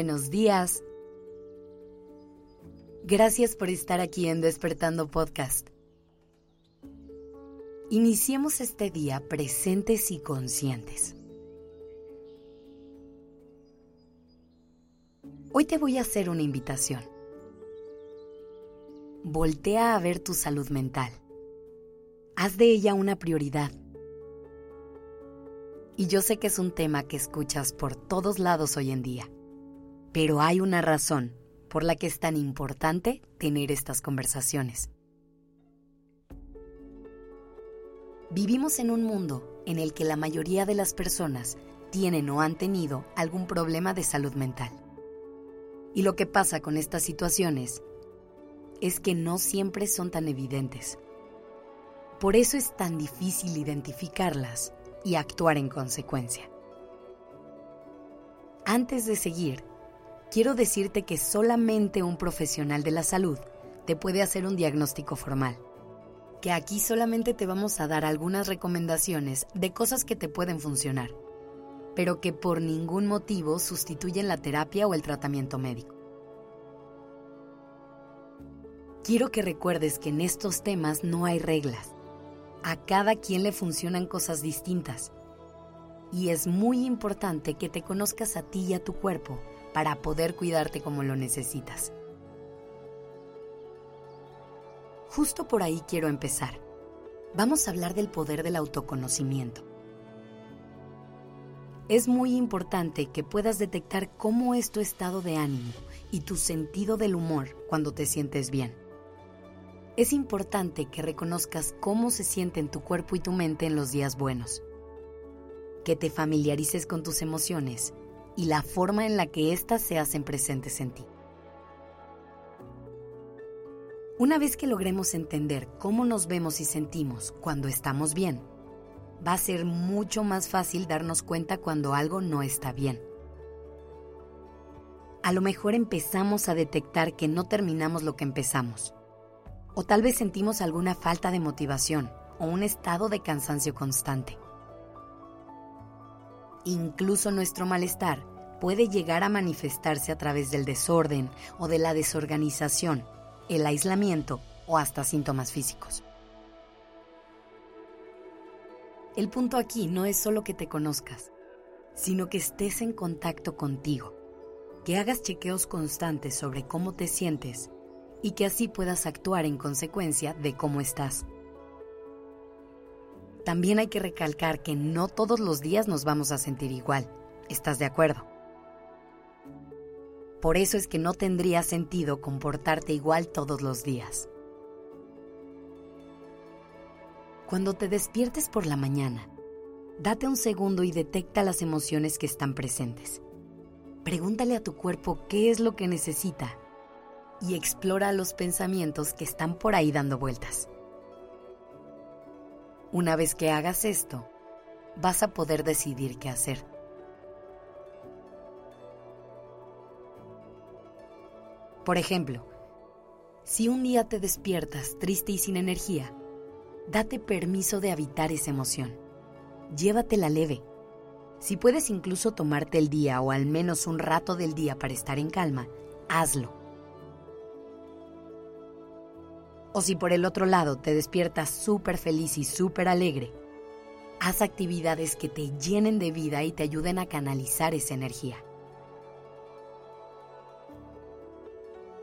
buenos días. Gracias por estar aquí en Despertando Podcast. Iniciemos este día presentes y conscientes. Hoy te voy a hacer una invitación. Voltea a ver tu salud mental. Haz de ella una prioridad y yo sé que es un tema que escuchas por todos lados hoy en día, pero hay una razón por la que es tan importante tener estas conversaciones. Vivimos en un mundo en el que la mayoría de las personas tienen o han tenido algún problema de salud mental. Y lo que pasa con estas situaciones es que no siempre son tan evidentes. Por eso es tan difícil identificarlas y actuar en consecuencia. Antes de seguir, quiero decirte que solamente un profesional de la salud te puede hacer un diagnóstico formal, que aquí solamente te vamos a dar algunas recomendaciones de cosas que te pueden funcionar, pero que por ningún motivo sustituyen la terapia o el tratamiento médico. Quiero que recuerdes que en estos temas no hay reglas a cada quien le funcionan cosas distintas. Y es muy importante que te conozcas a ti y a tu cuerpo para poder cuidarte como lo necesitas. Justo por ahí quiero empezar. Vamos a hablar del poder del autoconocimiento. Es muy importante que puedas detectar cómo es tu estado de ánimo y tu sentido del humor cuando te sientes bien es importante que reconozcas cómo se sienten tu cuerpo y tu mente en los días buenos, que te familiarices con tus emociones y la forma en la que éstas se hacen presentes en ti. Una vez que logremos entender cómo nos vemos y sentimos cuando estamos bien, va a ser mucho más fácil darnos cuenta cuando algo no está bien. A lo mejor empezamos a detectar que no terminamos lo que empezamos o tal vez sentimos alguna falta de motivación o un estado de cansancio constante. Incluso nuestro malestar puede llegar a manifestarse a través del desorden o de la desorganización, el aislamiento o hasta síntomas físicos. El punto aquí no es solo que te conozcas, sino que estés en contacto contigo, que hagas chequeos constantes sobre cómo te sientes y que así puedas actuar en consecuencia de cómo estás. También hay que recalcar que no todos los días nos vamos a sentir igual. ¿Estás de acuerdo? Por eso es que no tendría sentido comportarte igual todos los días. Cuando te despiertes por la mañana, date un segundo y detecta las emociones que están presentes. Pregúntale a tu cuerpo qué es lo que necesita y explora los pensamientos que están por ahí dando vueltas. Una vez que hagas esto, vas a poder decidir qué hacer. Por ejemplo, si un día te despiertas triste y sin energía, date permiso de habitar esa emoción. Llévatela leve. Si puedes incluso tomarte el día o al menos un rato del día para estar en calma, hazlo. O si por el otro lado te despiertas súper feliz y súper alegre, haz actividades que te llenen de vida y te ayuden a canalizar esa energía.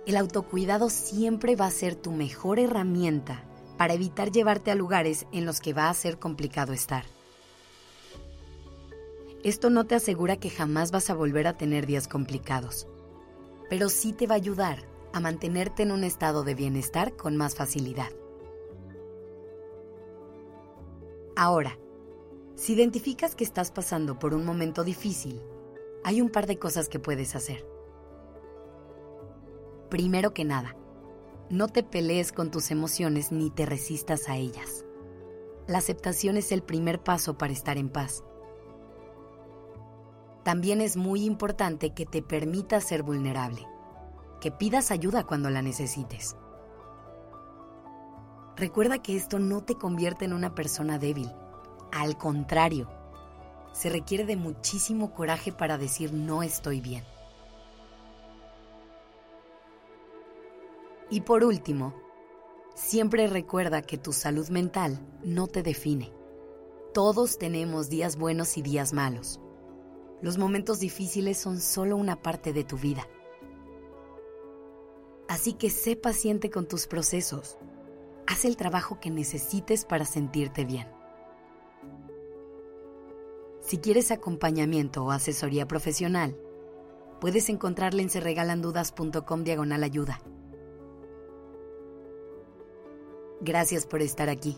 El autocuidado siempre va a ser tu mejor herramienta para evitar llevarte a lugares en los que va a ser complicado estar. Esto no te asegura que jamás vas a volver a tener días complicados, pero sí te va a ayudar a mantenerte en un estado de bienestar con más facilidad. Ahora, si identificas que estás pasando por un momento difícil, hay un par de cosas que puedes hacer. Primero que nada, no te pelees con tus emociones ni te resistas a ellas. La aceptación es el primer paso para estar en paz. También es muy importante que te permitas ser vulnerable que pidas ayuda cuando la necesites. Recuerda que esto no te convierte en una persona débil. Al contrario, se requiere de muchísimo coraje para decir no estoy bien. Y por último, siempre recuerda que tu salud mental no te define. Todos tenemos días buenos y días malos. Los momentos difíciles son solo una parte de tu vida. Así que sé paciente con tus procesos. Haz el trabajo que necesites para sentirte bien. Si quieres acompañamiento o asesoría profesional, puedes encontrarla en serregalandudas.com diagonal ayuda. Gracias por estar aquí.